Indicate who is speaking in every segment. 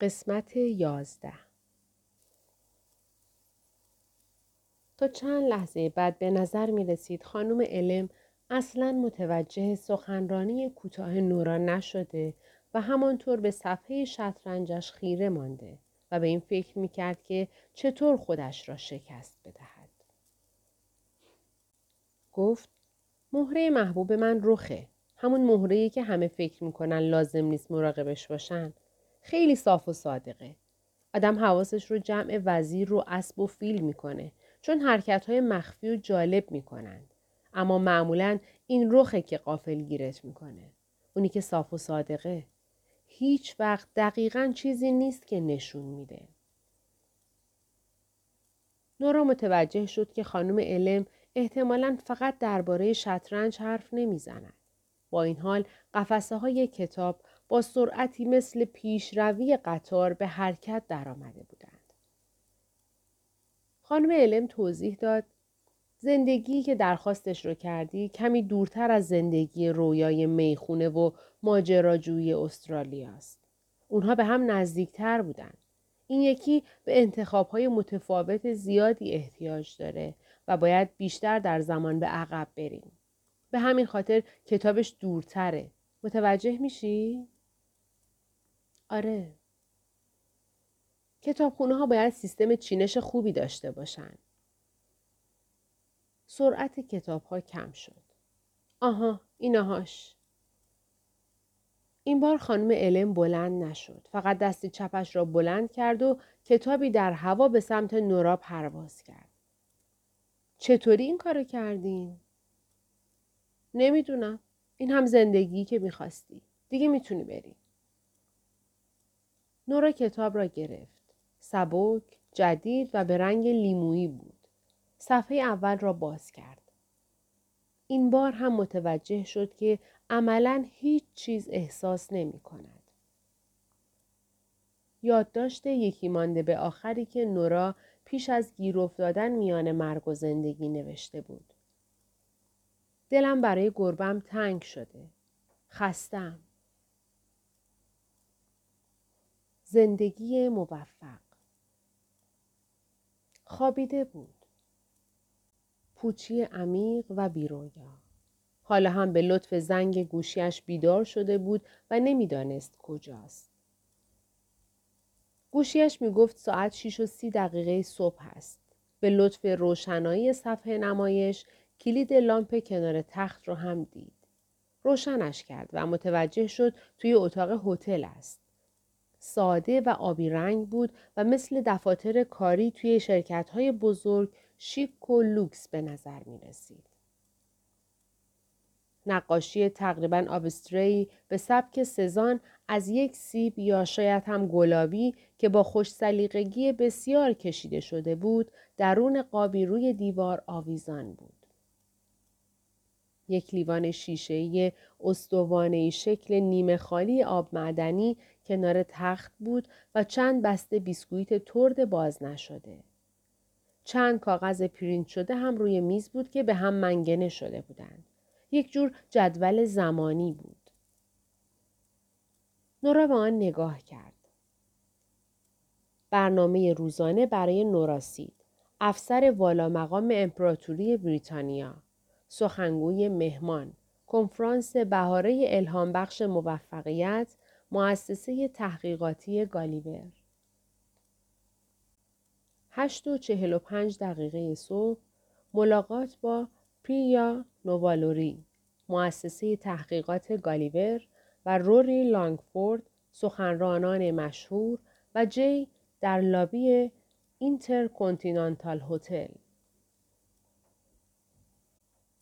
Speaker 1: قسمت یازده تا چند لحظه بعد به نظر می رسید خانم علم اصلا متوجه سخنرانی کوتاه نورا نشده و همانطور به صفحه شطرنجش خیره مانده و به این فکر می کرد که چطور خودش را شکست بدهد. گفت مهره محبوب من رخه. همون مهره‌ای که همه فکر می‌کنن لازم نیست مراقبش باشن. خیلی صاف و صادقه. آدم حواسش رو جمع وزیر رو اسب و فیل می‌کنه چون حرکت های مخفی و جالب می‌کنند. اما معمولا این رخه که قافل گیرت می‌کنه. اونی که صاف و صادقه. هیچ وقت دقیقا چیزی نیست که نشون میده. نورا متوجه شد که خانم علم احتمالا فقط درباره شطرنج حرف نمی‌زند. با این حال قفسه های کتاب با سرعتی مثل پیشروی قطار به حرکت درآمده بودند. خانم علم توضیح داد زندگی که درخواستش رو کردی کمی دورتر از زندگی رویای می‌خونه و ماجراجویی استرالیاست. اونها به هم نزدیکتر بودند. این یکی به انتخابهای متفاوت زیادی احتیاج داره و باید بیشتر در زمان به عقب بریم. به همین خاطر کتابش دورتره. متوجه میشی؟ آره. کتابخونه ها باید سیستم چینش خوبی داشته باشن. سرعت کتاب ها کم شد. آها اینهاش. این بار خانم علم بلند نشد. فقط دستی چپش را بلند کرد و کتابی در هوا به سمت نورا پرواز کرد. چطوری این کارو کردین؟ نمی‌دونم. این هم زندگی که می‌خواستی. دیگه می‌تونی بری. نورا کتاب را گرفت. سبک، جدید و به رنگ لیمویی بود. صفحه اول را باز کرد. این بار هم متوجه شد که عملا هیچ چیز احساس نمی کند. یادداشت یکی مانده به آخری که نورا پیش از گیر افتادن میان مرگ و زندگی نوشته بود. دلم برای گربم تنگ شده. خستم. زندگی موفق خوابیده بود. پوچی عمیق و بیرویا. حالا هم به لطف زنگ گوشیش بیدار شده بود و نمی‌دانست کجاست. گوشیش می گفت ساعت 6 و سی دقیقه صبح است. به لطف روشنایی صفحه نمایش کلید لامپ کنار تخت رو هم دید. روشنش کرد و متوجه شد توی اتاق هتل است. ساده و آبی رنگ بود و مثل دفاتر کاری توی شرکت های بزرگ شیک و لوکس به نظر می رسید. نقاشی تقریبا آبستری به سبک سزان از یک سیب یا شاید هم گلابی که با خوش سلیقگی بسیار کشیده شده بود درون قابی روی دیوار آویزان بود. یک لیوان شیشه‌ای استوانه‌ای شکل نیمه خالی آب معدنی کنار تخت بود و چند بسته بیسکویت ترد باز نشده. چند کاغذ پرینت شده هم روی میز بود که به هم منگنه شده بودند. یک جور جدول زمانی بود. نورا به آن نگاه کرد. برنامه روزانه برای نوراسید. افسر والا مقام امپراتوری بریتانیا. سخنگوی مهمان. کنفرانس بهاره الهام بخش موفقیت مؤسسه تحقیقاتی گالیور. هشت و چهل و پنج دقیقه صبح ملاقات با پریا نووالوری مؤسسه تحقیقات گالیور و روری لانگفورد سخنرانان مشهور و جی در لابی اینترکنتیننتال هتل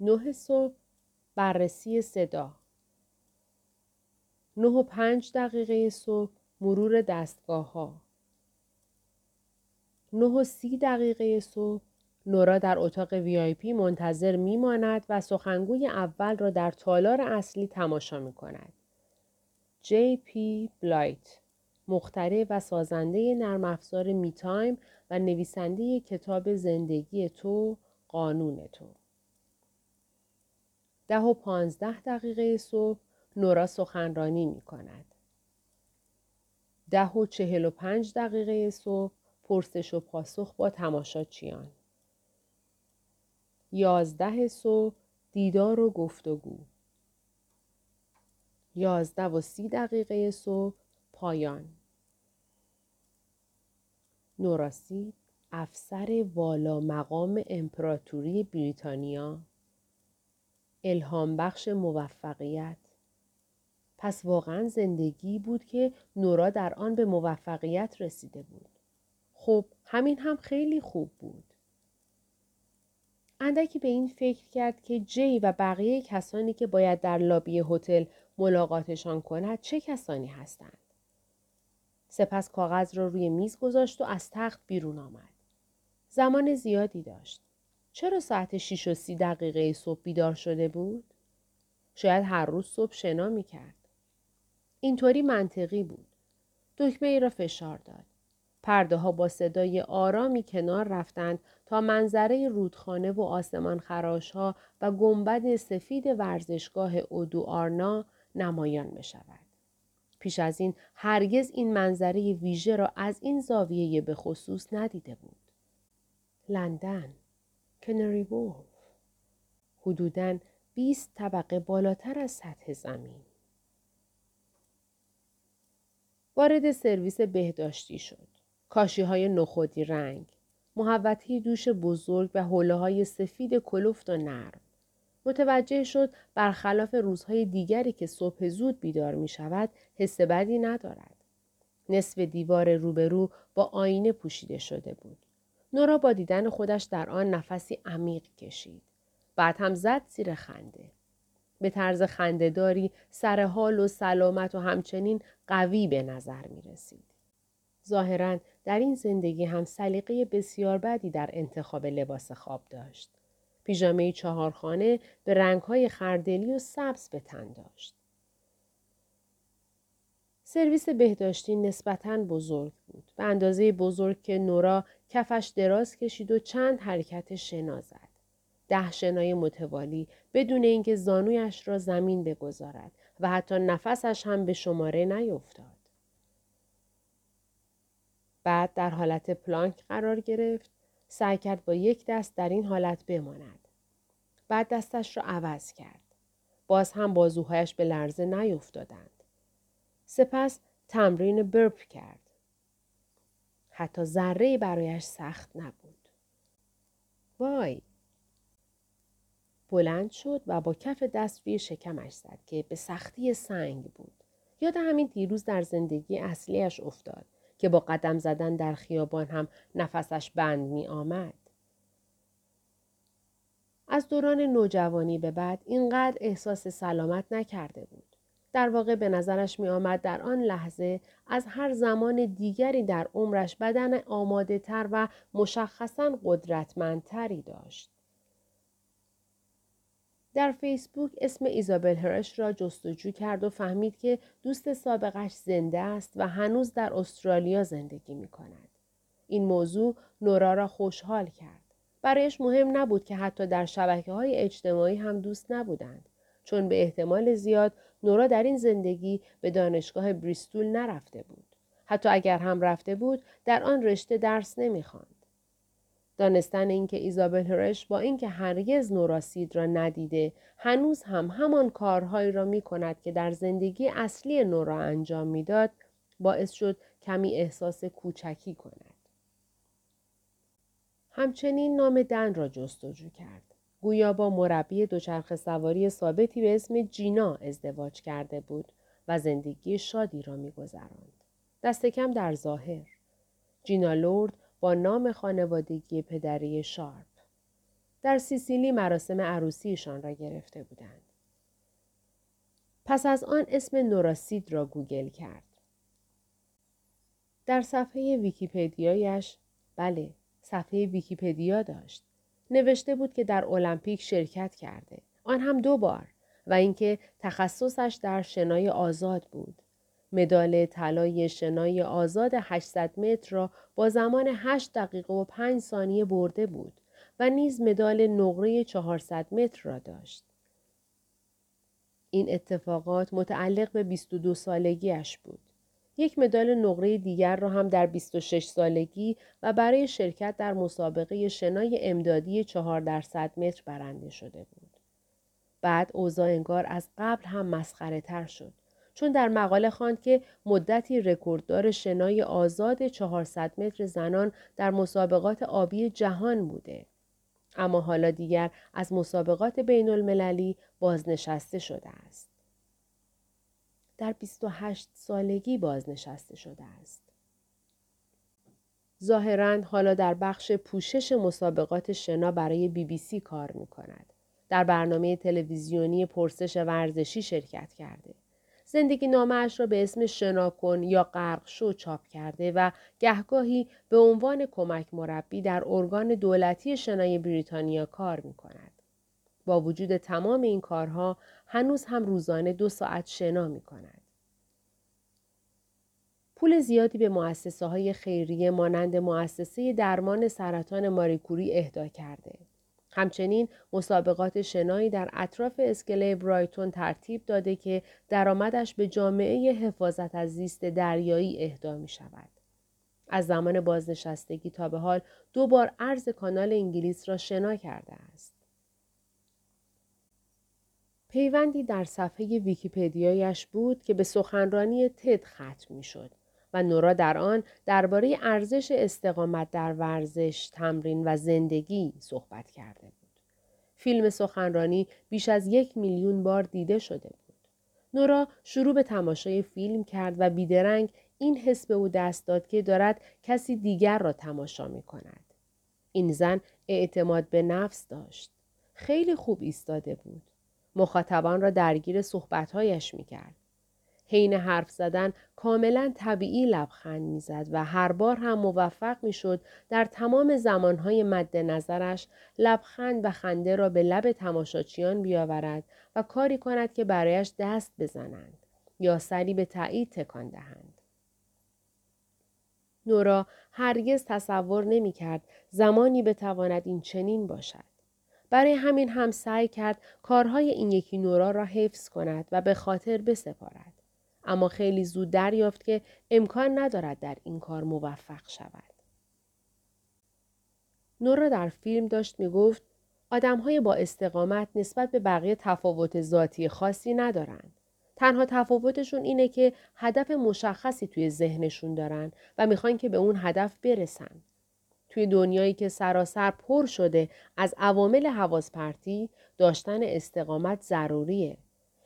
Speaker 1: نه صبح بررسی صدا نه و پنج دقیقه صبح مرور دستگاه ها نه و سی دقیقه صبح نورا در اتاق وی منتظر میماند و سخنگوی اول را در تالار اصلی تماشا می کند. جی پی بلایت مخترع و سازنده نرم افزار Me Time و نویسنده کتاب زندگی تو قانون تو. ده و پانزده دقیقه صبح نورا سخنرانی می کند. ده و چهل و پنج دقیقه صبح پرسش و پاسخ با تماشاچیان. یازده صبح دیدار و گفتگو. یازده و سی دقیقه صبح پایان. نوراسید افسر والا مقام امپراتوری بریتانیا الهام بخش موفقیت پس واقعا زندگی بود که نورا در آن به موفقیت رسیده بود. خب همین هم خیلی خوب بود. اندکی به این فکر کرد که جی و بقیه کسانی که باید در لابی هتل ملاقاتشان کند چه کسانی هستند. سپس کاغذ را روی میز گذاشت و از تخت بیرون آمد. زمان زیادی داشت. چرا ساعت 6 و سی دقیقه صبح بیدار شده بود؟ شاید هر روز صبح شنا می کرد. اینطوری منطقی بود. دکمه ای را فشار داد. پرده ها با صدای آرامی کنار رفتند تا منظره رودخانه و آسمان خراش ها و گنبد سفید ورزشگاه اودو آرنا نمایان بشود. پیش از این هرگز این منظره ویژه را از این زاویه به خصوص ندیده بود. لندن کنری وولف حدوداً 20 طبقه بالاتر از سطح زمین وارد سرویس بهداشتی شد. کاشی های نخودی رنگ. محوطه دوش بزرگ و حوله های سفید کلفت و نرم. متوجه شد برخلاف روزهای دیگری که صبح زود بیدار می شود حس بدی ندارد. نصف دیوار روبرو با آینه پوشیده شده بود. نورا با دیدن خودش در آن نفسی عمیق کشید. بعد هم زد زیر خنده. به طرز خندهداری سر حال و سلامت و همچنین قوی به نظر می رسید. ظاهرا در این زندگی هم سلیقه بسیار بدی در انتخاب لباس خواب داشت. پیژامه چهارخانه به رنگهای خردلی و سبز به تن داشت. سرویس بهداشتی نسبتاً بزرگ بود. به اندازه بزرگ که نورا کفش دراز کشید و چند حرکت شنا زد. ده شنای متوالی بدون اینکه زانویش را زمین بگذارد و حتی نفسش هم به شماره نیفتاد. بعد در حالت پلانک قرار گرفت سعی کرد با یک دست در این حالت بماند. بعد دستش را عوض کرد. باز هم بازوهایش به لرزه نیفتادند. سپس تمرین برپ کرد. حتی ذره برایش سخت نبود. وای بلند شد و با کف دست روی شکمش زد که به سختی سنگ بود. یاد همین دیروز در زندگی اصلیش افتاد که با قدم زدن در خیابان هم نفسش بند می آمد. از دوران نوجوانی به بعد اینقدر احساس سلامت نکرده بود. در واقع به نظرش می آمد در آن لحظه از هر زمان دیگری در عمرش بدن آماده تر و مشخصا قدرتمندتری داشت. در فیسبوک اسم ایزابل هرش را جستجو کرد و فهمید که دوست سابقش زنده است و هنوز در استرالیا زندگی می کند. این موضوع نورا را خوشحال کرد. برایش مهم نبود که حتی در شبکه های اجتماعی هم دوست نبودند. چون به احتمال زیاد نورا در این زندگی به دانشگاه بریستول نرفته بود. حتی اگر هم رفته بود در آن رشته درس نمی‌خواند. دانستن اینکه ایزابل هرش با اینکه هرگز نوراسید را ندیده هنوز هم همان کارهایی را می کند که در زندگی اصلی نورا انجام می‌داد باعث شد کمی احساس کوچکی کند. همچنین نام دن را جستجو کرد. گویا با مربی دوچرخه سواری ثابتی به اسم جینا ازدواج کرده بود و زندگی شادی را میگذراند. دست کم در ظاهر. جینا لورد نام خانوادگی پدری شارپ. در سیسیلی مراسم عروسیشان را گرفته بودند. پس از آن اسم نورا سید را گوگل کرد. در صفحه ویکیپدیایش بله صفحه ویکیپدیا داشت. نوشته بود که در المپیک شرکت کرده. آن هم دو بار و اینکه تخصصش در شنای آزاد بود. مدال طلای شنای آزاد 800 متر را با زمان 8 دقیقه و 5 ثانیه برده بود و نیز مدال نقره 400 متر را داشت. این اتفاقات متعلق به 22 سالگیش بود. یک مدال نقره دیگر را هم در 26 سالگی و برای شرکت در مسابقه شنای امدادی 4 درصد متر برنده شده بود. بعد اوضاع انگار از قبل هم مسخره تر شد. چون در مقاله خواند که مدتی رکورددار شنای آزاد 400 متر زنان در مسابقات آبی جهان بوده. اما حالا دیگر از مسابقات بین المللی بازنشسته شده است. در 28 سالگی بازنشسته شده است. ظاهرا حالا در بخش پوشش مسابقات شنا برای بی بی سی کار می کند. در برنامه تلویزیونی پرسش ورزشی شرکت کرده. زندگی نامش را به اسم شناکن یا غرق شو چاپ کرده و گهگاهی به عنوان کمک مربی در ارگان دولتی شنای بریتانیا کار می کند. با وجود تمام این کارها هنوز هم روزانه دو ساعت شنا می کند. پول زیادی به مؤسسه های خیریه مانند مؤسسه درمان سرطان ماریکوری اهدا کرده. همچنین مسابقات شنایی در اطراف اسکله برایتون ترتیب داده که درآمدش به جامعه حفاظت از زیست دریایی اهدا می شود. از زمان بازنشستگی تا به حال دو بار عرض کانال انگلیس را شنا کرده است. پیوندی در صفحه ویکیپدیایش بود که به سخنرانی تد ختم می شد و نورا در آن درباره ارزش استقامت در ورزش، تمرین و زندگی صحبت کرده بود. فیلم سخنرانی بیش از یک میلیون بار دیده شده بود. نورا شروع به تماشای فیلم کرد و بیدرنگ این حس به او دست داد که دارد کسی دیگر را تماشا می کند. این زن اعتماد به نفس داشت. خیلی خوب ایستاده بود. مخاطبان را درگیر صحبتهایش می کرد. حین حرف زدن کاملا طبیعی لبخند می‌زد و هر بار هم موفق می‌شد در تمام زمانهای مد نظرش لبخند و خنده را به لب تماشاچیان بیاورد و کاری کند که برایش دست بزنند یا سری به تایید تکان دهند. نورا هرگز تصور نمی کرد زمانی بتواند این چنین باشد. برای همین هم سعی کرد کارهای این یکی نورا را حفظ کند و به خاطر بسپارد. اما خیلی زود دریافت که امکان ندارد در این کار موفق شود. نورا در فیلم داشت می گفت آدم های با استقامت نسبت به بقیه تفاوت ذاتی خاصی ندارند. تنها تفاوتشون اینه که هدف مشخصی توی ذهنشون دارن و می‌خوان که به اون هدف برسن. توی دنیایی که سراسر پر شده از عوامل حواظ پرتی داشتن استقامت ضروریه.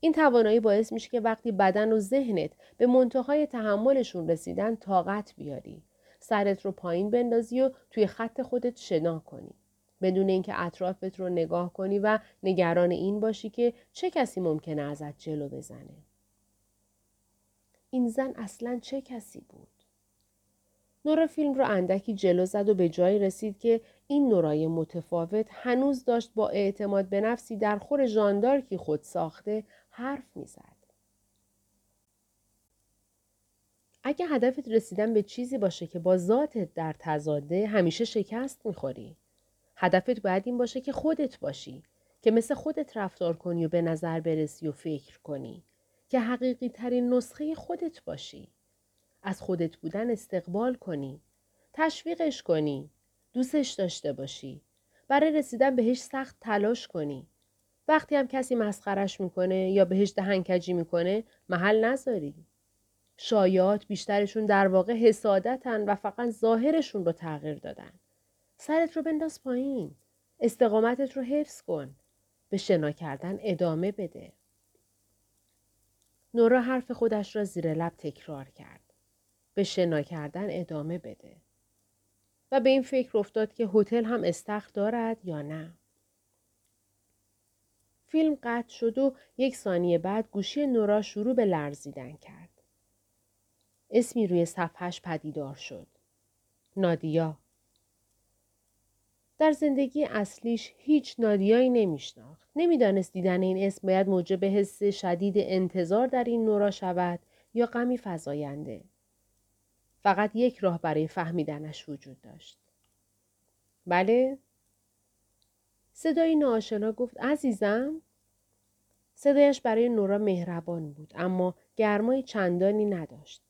Speaker 1: این توانایی باعث میشه که وقتی بدن و ذهنت به منتهای تحملشون رسیدن طاقت بیاری. سرت رو پایین بندازی و توی خط خودت شنا کنی. بدون اینکه اطرافت رو نگاه کنی و نگران این باشی که چه کسی ممکنه ازت جلو بزنه. این زن اصلا چه کسی بود؟ نورا فیلم رو اندکی جلو زد و به جایی رسید که این نورای متفاوت هنوز داشت با اعتماد به نفسی در خور ژاندارکی خود ساخته حرف می‌زد. اگه هدفت رسیدن به چیزی باشه که با ذاتت در تزاده همیشه شکست می‌خوری. هدفت باید این باشه که خودت باشی که مثل خودت رفتار کنی و به نظر برسی و فکر کنی که حقیقی ترین نسخه خودت باشی. از خودت بودن استقبال کنی. تشویقش کنی. دوستش داشته باشی. برای رسیدن بهش سخت تلاش کنی. وقتی هم کسی مسخرش می‌کنه یا بهش دهنکجی می‌کنه محل نذاری. شایات بیشترشون در واقع حسادتن و فقط ظاهرشون رو تغییر دادن. سرت رو بنداز پایین. استقامتت رو حفظ کن. به شنا کردن ادامه بده. نورا حرف خودش را زیر لب تکرار کرد. به شنا کردن ادامه بده. و به این فکر افتاد که هتل هم استخر دارد یا نه. فیلم قطع شد و یک ثانیه بعد گوشی نورا شروع به لرزیدن کرد. اسمی روی صفحش پدیدار شد. نادیا. در زندگی اصلیش هیچ نادیایی نمیشناخت. نمی‌دانست دیدن این اسم باید موجب حس شدید انتظار در این نورا شود یا غمی فزاینده. فقط یک راه برای فهمیدنش وجود داشت. بله؟ صدای ناآشنا گفت عزیزم. صدایش برای نورا مهربان بود اما گرمای چندانی نداشت.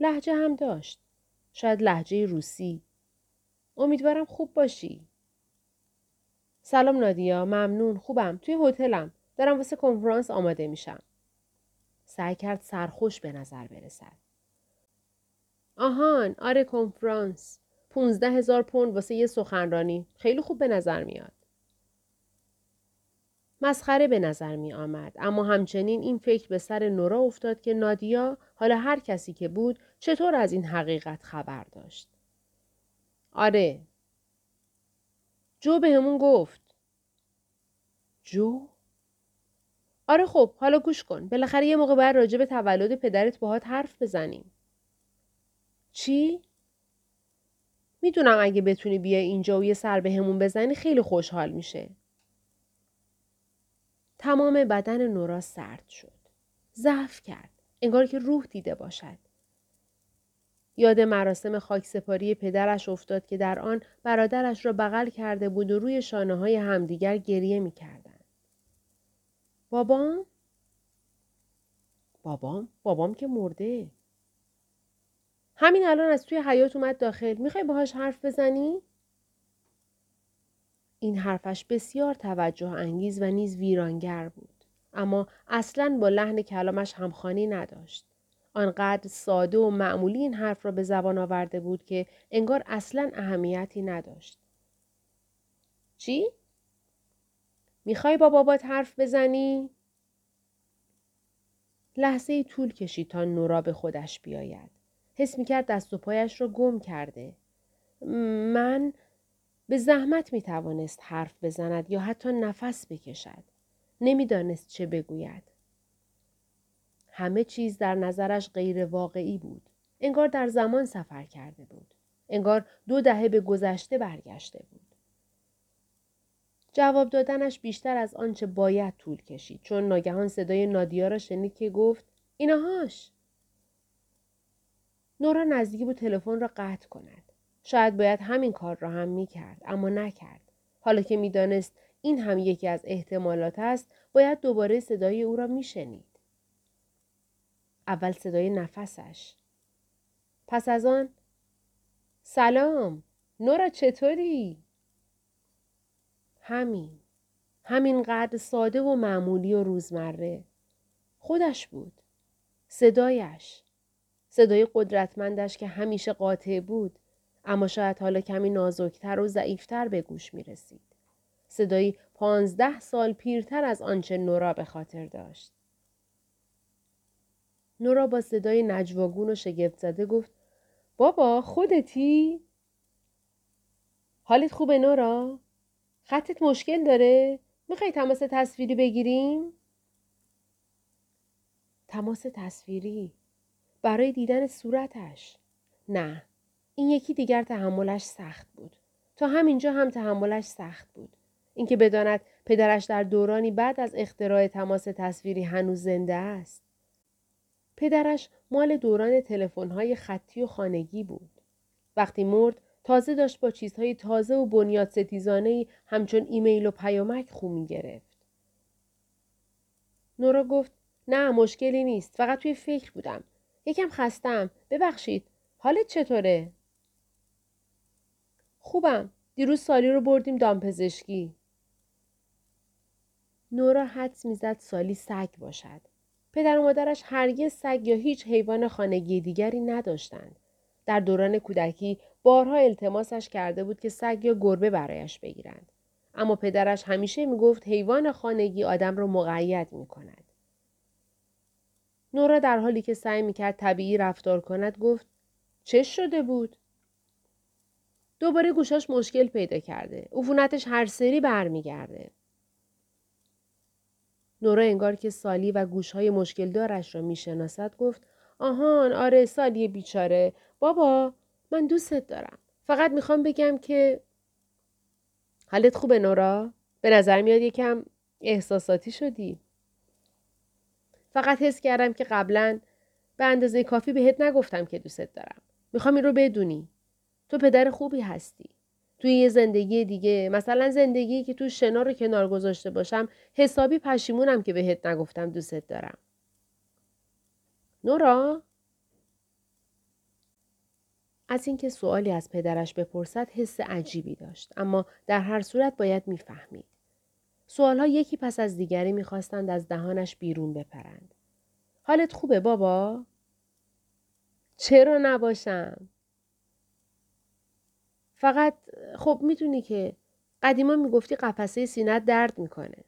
Speaker 1: لحجه هم داشت. شاید لحجه روسی. امیدوارم خوب باشی. سلام نادیا ممنون خوبم. توی هتلم. دارم واسه کنفرانس آماده میشم. سعی کرد سرخوش به نظر برسد. آهان آره کنفرانس. پونزده هزار پوند واسه یه سخنرانی. خیلی خوب به نظر میاد. مسخره به نظر می آمد اما همچنین این فکر به سر نورا افتاد که نادیا حالا هر کسی که بود چطور از این حقیقت خبر داشت آره جو به همون گفت. جو؟ آره خب حالا گوش کن. بالاخره یه موقع باید راجع به تولد پدرت باهات حرف بزنیم. چی؟ می‌دونم اگه بتونی بیای اینجا و یه سر به همون بزنی خیلی خوشحال میشه. تمام بدن نورا سرد شد. ضعف کرد. انگار که روح دیده باشد. یاد مراسم خاکسپاری پدرش افتاد که در آن برادرش را بغل کرده بود و روی شانه های همدیگر گریه می کردن. بابام؟ بابام؟ بابام که مرده. همین الان از توی حیات اومد داخل. می‌خوای باهاش حرف بزنی؟ این حرفش بسیار توجه انگیز و نیز ویرانگر بود. اما اصلا با لحن کلامش همخانی نداشت. آنقدر ساده و معمولی این حرف را به زبان آورده بود که انگار اصلا اهمیتی نداشت. چی؟ می‌خوای با بابات حرف بزنی؟ لحظه طول کشید تا نورا به خودش بیاید. حس می‌کرد دست و پایش را گم کرده. من به زحمت می توانست حرف بزند یا حتی نفس بکشد. نمی‌دانست چه بگوید. همه چیز در نظرش غیر واقعی بود. انگار در زمان سفر کرده بود. انگار دو دهه به گذشته برگشته بود. جواب دادنش بیشتر از آنچه باید طول کشید چون ناگهان صدای نادیا را شنید که گفت اینهاش نورا نزدیکی بود تلفن را قطع کند شاید باید همین کار را هم می کرد اما نکرد حالا که می‌دانست این هم یکی از احتمالات است باید دوباره صدای او را میشنید اول صدای نفسش. پس از آن سلام نورا چطوری؟ همین. همین قدر ساده و معمولی و روزمره. خودش بود. صدایش. صدای قدرتمندش که همیشه قاطع بود. اما شاید حالا کمی نازکتر و ضعیفتر به گوش می رسید. صدایی پانزده سال پیرتر از آنچه نورا به خاطر داشت. نورا با صدای نجواگون و شگفت زده گفت بابا خودتی؟ حالت خوبه نورا؟ خطت مشکل داره؟ می‌خوای تماس تصویری بگیریم؟ تماس تصویری برای دیدن صورتش نه این یکی دیگر تحملش سخت بود تا همینجا هم تحملش سخت بود اینکه بداند پدرش در دورانی بعد از اختراع تماس تصویری هنوز زنده است پدرش مال دوران تلفن‌های خطی و خانگی بود. وقتی مرد تازه داشت با چیزهای تازه و بنیاد ستیزانه همچون ایمیل و پیامک خو می گرفت. نورا گفت نه مشکلی نیست فقط توی فکر بودم. یکم خستم. ببخشید. حالت چطوره؟ خوبم. دیروز سالی رو بردیم دامپزشکی. نورا حدس می‌زد سالی سگ باشد. پدر و مادرش هرگز سگ یا هیچ حیوان خانگی دیگری نداشتند. در دوران کودکی بارها التماسش کرده بود که سگ یا گربه برایش بگیرند. اما پدرش همیشه می‌گفت حیوان خانگی آدم را مقید می کند. نورا در حالی که سعی می‌کرد طبیعی رفتار کند گفت چه شده بود؟ دوباره گوشاش مشکل پیدا کرده. عفونتش هر سری برمیگرده. نورا انگار که سالی و گوشهای مشکل دارش را می‌شناسد گفت آهان آره سالی بیچاره. بابا من دوستت دارم. فقط می‌خوام بگم که حالت خوبه نورا؟ به نظر میاد یکم احساساتی شدی. فقط حس کردم که قبلا به اندازه کافی بهت نگفتم که دوستت دارم. می‌خوام این رو بدونی. تو پدر خوبی هستی. توی یه زندگی دیگه مثلا زندگی که تو شنا رو کنار گذاشته باشم حسابی پشیمونم که بهت نگفتم دوستت دارم. نورا؟ از اینکه سوالی از پدرش بپرسد حس عجیبی داشت. اما در هر صورت باید می‌فهمید. سوالها یکی پس از دیگری می‌خواستند از دهانش بیرون بپرند. حالت خوبه بابا؟ چرا نباشم؟ فقط خب می‌دونی که قدیما می‌گفتی قفسه سینت درد می‌کنه.